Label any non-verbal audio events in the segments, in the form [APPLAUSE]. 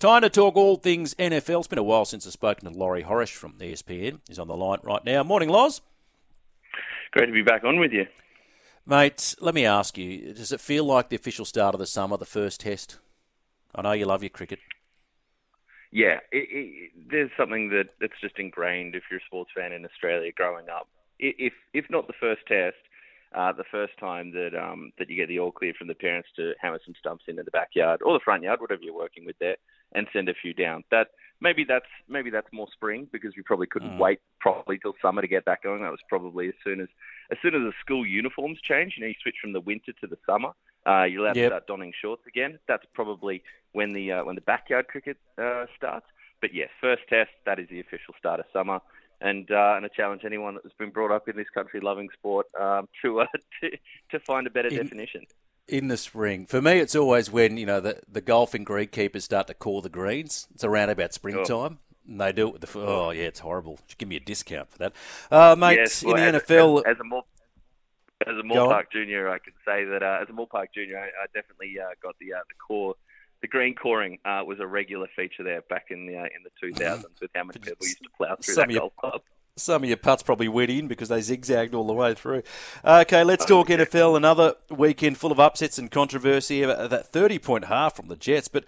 Time to talk all things NFL. It's been a while since I've spoken to Laurie Horesh from ESPN. He's on the line right now. Morning, Loz. Great to be back on with you. Mate, let me ask you, does it feel like the official start of the summer, the first test? I know you love your cricket. Yeah, it, it, there's something that, that's just ingrained if you're a sports fan in Australia growing up. If if not the first test, uh, the first time that um, that you get the all clear from the parents to hammer some stumps into the backyard or the front yard, whatever you're working with there, and send a few down. That maybe that's maybe that's more spring because we probably couldn't mm. wait properly till summer to get that going. That was probably as soon as as soon as the school uniforms change, you know, you switch from the winter to the summer. Uh, you're allowed yep. to start donning shorts again. That's probably when the uh, when the backyard cricket uh, starts. But yes, first test that is the official start of summer and uh, and I challenge anyone that's been brought up in this country loving sport um, to, uh, [LAUGHS] to to find a better in, definition. In the spring, for me, it's always when you know the the golfing greenkeepers start to call the greens. It's around about springtime. Oh. And they do it with the oh yeah, it's horrible. Just give me a discount for that, uh, mate. Yes, well, in the as, NFL, as, as, a Moore, as a Moore Park junior, I can say that uh, as a Moore Park junior, I, I definitely uh, got the uh, the core the green coring uh, was a regular feature there back in the uh, in the 2000s with how many people used to plough through some that golf club. Some of your putts probably went in because they zigzagged all the way through. Okay, let's talk NFL. Another weekend full of upsets and controversy. Uh, that 30 point half from the Jets. But,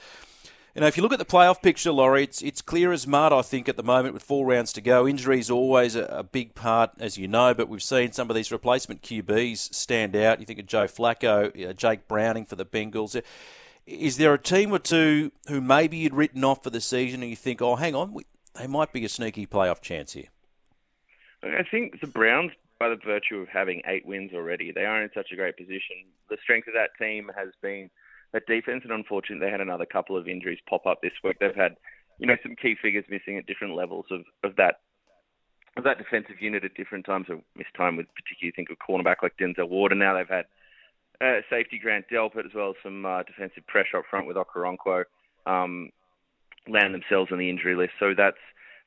you know, if you look at the playoff picture, Laurie, it's, it's clear as mud, I think, at the moment with four rounds to go. Injury is always a, a big part, as you know, but we've seen some of these replacement QBs stand out. You think of Joe Flacco, you know, Jake Browning for the Bengals. Is there a team or two who maybe you'd written off for the season and you think, oh, hang on, we, they might be a sneaky playoff chance here? I think the Browns, by the virtue of having eight wins already, they are in such a great position. The strength of that team has been that defense, and unfortunately, they had another couple of injuries pop up this week. They've had, you know, some key figures missing at different levels of, of that of that defensive unit at different times. Of missed time with particularly think of cornerback like Denzel Ward, and now they've had uh, safety Grant Delpit as well as some uh, defensive pressure up front with Okoronkwo um, land themselves on the injury list. So that's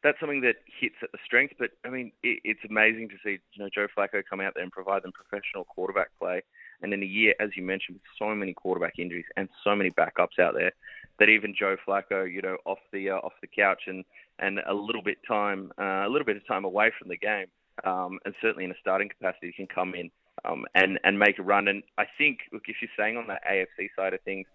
that's something that hits at the strength. But I mean, it, it's amazing to see you know Joe Flacco come out there and provide them professional quarterback play. And in a year, as you mentioned, with so many quarterback injuries and so many backups out there, that even Joe Flacco, you know, off the uh, off the couch and and a little bit time, uh, a little bit of time away from the game, um, and certainly in a starting capacity, can come in um, and and make a run. And I think, look, if you're saying on the AFC side of things,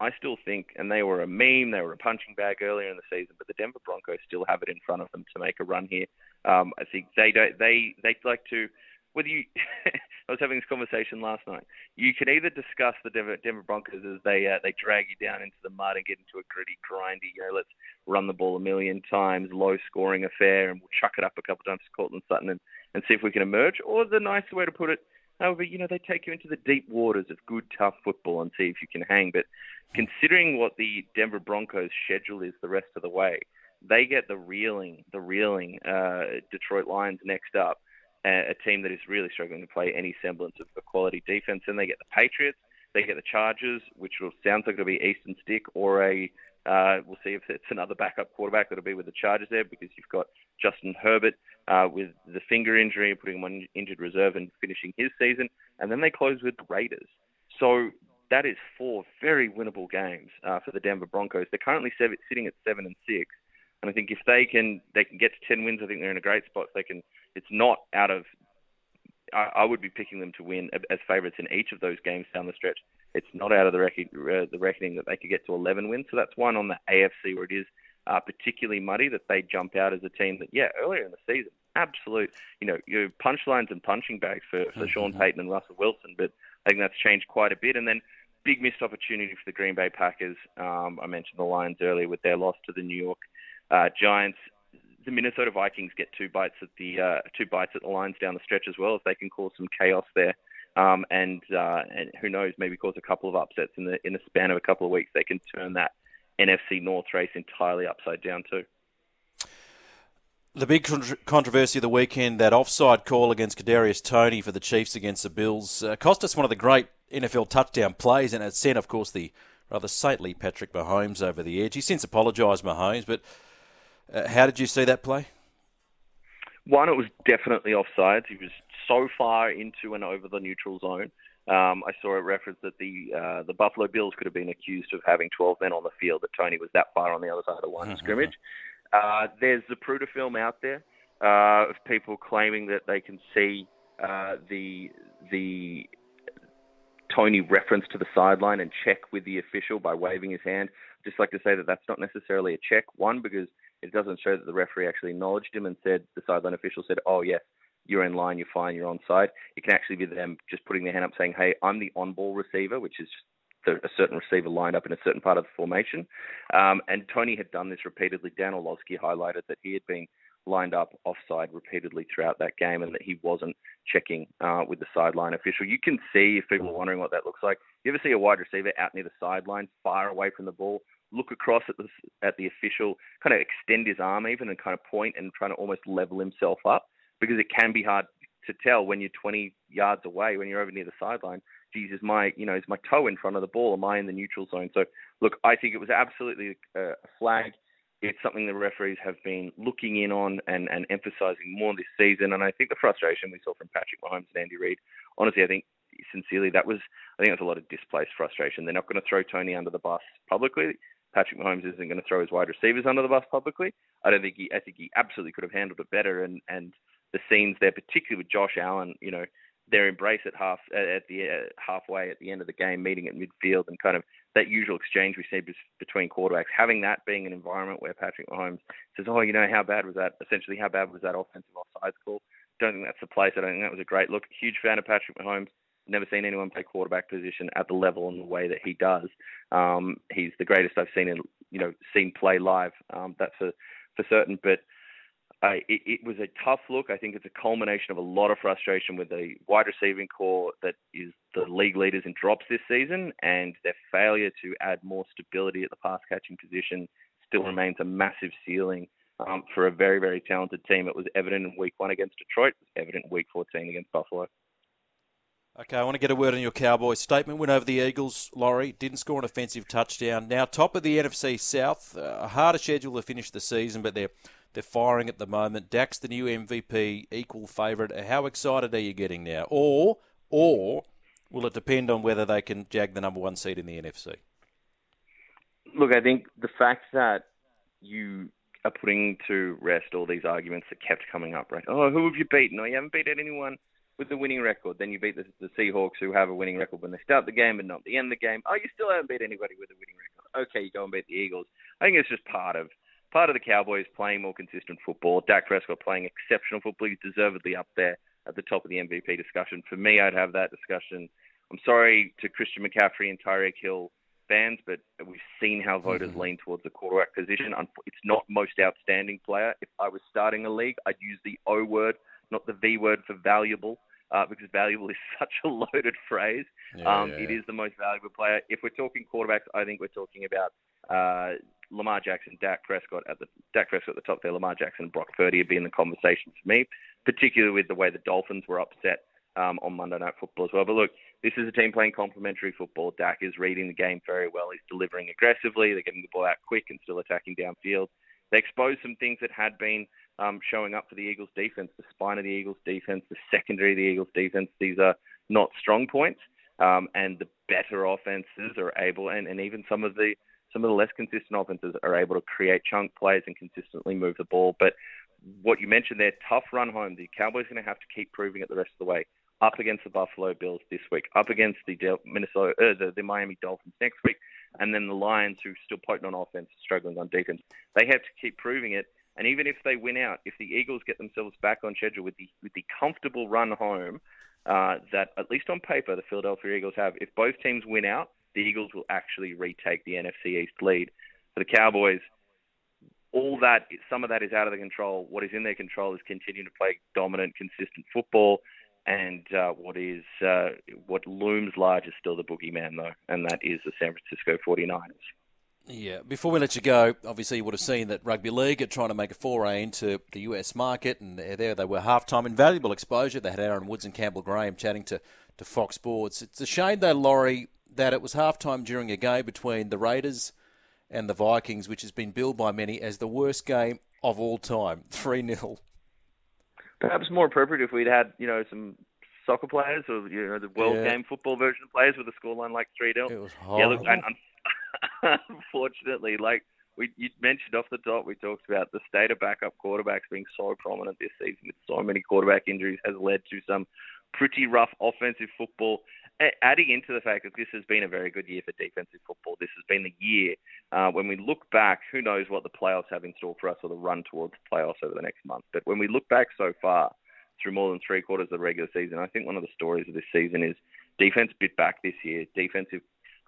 I still think, and they were a meme, they were a punching bag earlier in the season, but the Denver Broncos still have it in front of them to make a run here. Um, I think they don't, they they like to. Whether you, [LAUGHS] I was having this conversation last night. You can either discuss the Denver, Denver Broncos as they uh, they drag you down into the mud and get into a gritty, grindy, you know, let's run the ball a million times, low scoring affair, and we'll chuck it up a couple times to Courtland Sutton and, and see if we can emerge. Or the nicer way to put it, However, you know, they take you into the deep waters of good, tough football and see if you can hang. But considering what the Denver Broncos schedule is the rest of the way, they get the reeling, the reeling uh, Detroit Lions next up, a, team that is really struggling to play any semblance of a quality defense. And they get the Patriots, they get the Chargers, which will, sounds like it'll be Easton Stick or a uh, we'll see if it's another backup quarterback that'll be with the Chargers there because you've got Justin Herbert uh, with the finger injury, putting him on injured reserve and finishing his season. And then they close with the Raiders. So that is four very winnable games uh, for the Denver Broncos. They're currently sitting at seven and six. And I think if they can they can get to ten wins, I think they're in a great spot. They can. It's not out of. I, I would be picking them to win as favourites in each of those games down the stretch. It's not out of the, rec- uh, the reckoning that they could get to 11 wins. So that's one on the AFC where it is uh, particularly muddy that they jump out as a team that, yeah, earlier in the season, absolute, you know, your punchlines and punching bags for, for Sean mm-hmm. Payton and Russell Wilson, but I think that's changed quite a bit. And then big missed opportunity for the Green Bay Packers. Um, I mentioned the Lions earlier with their loss to the New York uh, Giants. The Minnesota Vikings get two bites at the uh, two bites at the Lions down the stretch as well if they can cause some chaos there. Um, and uh, and who knows, maybe cause a couple of upsets in the in the span of a couple of weeks. They can turn that NFC North race entirely upside down too. The big controversy of the weekend, that offside call against Kadarius Toney for the Chiefs against the Bills, uh, cost us one of the great NFL touchdown plays, and it sent, of course, the rather saintly Patrick Mahomes over the edge. He's since apologised, Mahomes, but uh, how did you see that play? One, it was definitely offsides. He was so far into and over the neutral zone Um, I saw a reference that the uh, the Buffalo Bills could have been accused of having 12 men on the field, that Toney was that far on the other side of the line of scrimmage. Uh, there's the Zapruder film out there uh, of people claiming that they can see uh, the the Toney reference to the sideline and check with the official by waving his hand. Just like to say that that's not necessarily a check. One, because it doesn't show that the referee actually acknowledged him and said the sideline official said, "Oh yes, you're in line, you're fine, you're on side." It can actually be them just putting their hand up saying, "Hey, I'm the on-ball receiver," which is a certain receiver lined up in a certain part of the formation. Um, and Toney had done this repeatedly. Dan Orlovsky highlighted that he had been lined up offside repeatedly throughout that game and that he wasn't checking uh, with the sideline official. You can see, if people are wondering what that looks like, you ever see a wide receiver out near the sideline, far away from the ball, look across at the, at the official, kind of extend his arm even and kind of point and trying to almost level himself up because it can be hard to tell when you're 20 yards away, when you're over near the sideline. Jesus, my you know, is my toe in front of the ball? Am I in the neutral zone? So look, I think it was absolutely a flag it's something the referees have been looking in on and, and emphasising more this season. And I think the frustration we saw from Patrick Mahomes and Andy Reid, honestly, I think sincerely that was I think that's a lot of displaced frustration. They're not going to throw Toney under the bus publicly. Patrick Mahomes isn't going to throw his wide receivers under the bus publicly. I don't think he I think he absolutely could have handled it better. And and scenes there, particularly with Josh Allen, you know, their embrace at half at the uh, halfway at the end of the game, meeting at midfield, and kind of that usual exchange we see between quarterbacks. Having that being an environment where Patrick Mahomes says, "Oh, you know, how bad was that? Essentially, how bad was that offensive offsides call?" Don't think that's the place. I don't think that was a great look. Huge fan of Patrick Mahomes. Never seen anyone play quarterback position at the level and the way that he does. Um, he's the greatest I've seen in you know seen play live. Um, that's for for certain. But uh, it, it, was a tough look. I think it's a culmination of a lot of frustration with the wide receiving corps that is the league leaders in drops this season, and their failure to add more stability at the pass catching position still remains a massive ceiling um, for a very, very talented team. It was evident in week one against Detroit, it was evident in week 14 against Buffalo. Okay, I want to get a word on your Cowboys statement. Went over the Eagles, Laurie. Didn't score an offensive touchdown. Now, top of the NFC South. Uh, a harder schedule to finish the season, but they're they're firing at the moment. Dak's the new MVP, equal favourite. Uh, how excited are you getting now? Or, or will it depend on whether they can jag the number one seed in the NFC? Look, I think the fact that you are putting to rest all these arguments that kept coming up, right? Oh, who have you beaten? Oh, you haven't beaten anyone with a winning record. Then you beat the, the Seahawks, who have a winning record when they start the game and not the end of the game. Oh, you still haven't beat anybody with a winning record. Okay, you go and beat the Eagles. I think it's just part of part of the Cowboys playing more consistent football. Dak Prescott playing exceptional football. He's deservedly up there at the top of the MVP discussion. For me, I'd have that discussion. I'm sorry to Christian McCaffrey and Tyreek Hill fans, but we've seen how voters mm-hmm. lean towards the quarterback position. It's not most outstanding player. If I was starting a league, I'd use the O word, not the V word for valuable. Uh, because valuable [LAUGHS] is such a loaded phrase. Yeah, um, yeah, yeah. It is the most valuable player. If we're talking quarterbacks, I think we're talking about uh, Lamar Jackson, Dak Prescott at the Dak Prescott at the top there, Lamar Jackson, and Brock Purdy would be in the conversation for me, particularly with the way the Dolphins were upset um, on Monday Night Football as well. But look, this is a team playing complementary football. Dak is reading the game very well. He's delivering aggressively. They're getting the ball out quick and still attacking downfield. They exposed some things that had been um, showing up for the Eagles defense, the spine of the Eagles defense, the secondary of the Eagles defense. These are not strong points. Um, and the better offenses are able, and, and even some of the some of the less consistent offenses are able to create chunk plays and consistently move the ball. But what you mentioned there, tough run home. The Cowboys are going to have to keep proving it the rest of the way. Up against the Buffalo Bills this week, up against the Minnesota, uh, the, the Miami Dolphins next week, and then the Lions, who still potent on offense, struggling on defense. They have to keep proving it. And even if they win out, if the Eagles get themselves back on schedule with the with the comfortable run home uh, that, at least on paper, the Philadelphia Eagles have, if both teams win out, the Eagles will actually retake the NFC East lead. For the Cowboys, all that, some of that is out of their control. What is in their control is continuing to play dominant, consistent football. And uh, what is uh, what looms large is still the boogeyman, though, and that is the San Francisco 49ers. Yeah, before we let you go, obviously you would have seen that Rugby League are trying to make a foray into the US market, and there they were halftime invaluable exposure. They had Aaron Woods and Campbell Graham chatting to, to Fox Sports. It's a shame though, Laurie, that it was halftime during a game between the Raiders and the Vikings, which has been billed by many as the worst game of all time, [LAUGHS] 3 0. Perhaps more appropriate if we'd had, you know, some soccer players or you know the world Yeah. game football version of players with a scoreline like three 0 It was Yeah, look, horrible. and un- [LAUGHS] unfortunately, like we you mentioned off the top, we talked about the state of backup quarterbacks being so prominent this season with so many quarterback injuries has led to some pretty rough offensive football. Adding into the fact that this has been a very good year for defensive football, this has been the year uh, when we look back. Who knows what the playoffs have in store for us or the run towards the playoffs over the next month? But when we look back so far through more than three quarters of the regular season, I think one of the stories of this season is defense bit back this year. Defensive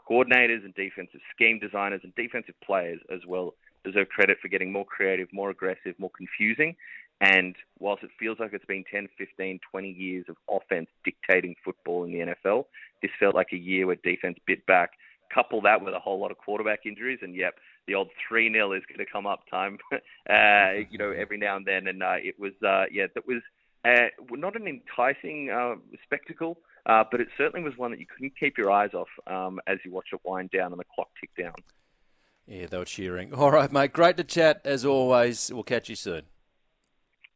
coordinators and defensive scheme designers and defensive players as well deserve credit for getting more creative, more aggressive, more confusing. And whilst it feels like it's been 10, 15, 20 years of offense dictating football in the NFL, this felt like a year where defense bit back. Couple that with a whole lot of quarterback injuries, and yep, the old 3 0 is going to come up time, [LAUGHS] uh, you know, every now and then. And uh, it was, uh, yeah, that was uh, not an enticing uh, spectacle, uh, but it certainly was one that you couldn't keep your eyes off um, as you watch it wind down and the clock tick down. Yeah, they were cheering. All right, mate. Great to chat as always. We'll catch you soon.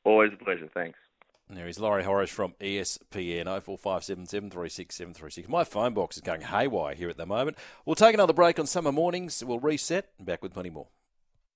Always a pleasure. Thanks. There is Laurie Horesh from ESPN 0457 My phone box is going haywire here at the moment. We'll take another break on summer mornings. We'll reset and back with plenty more.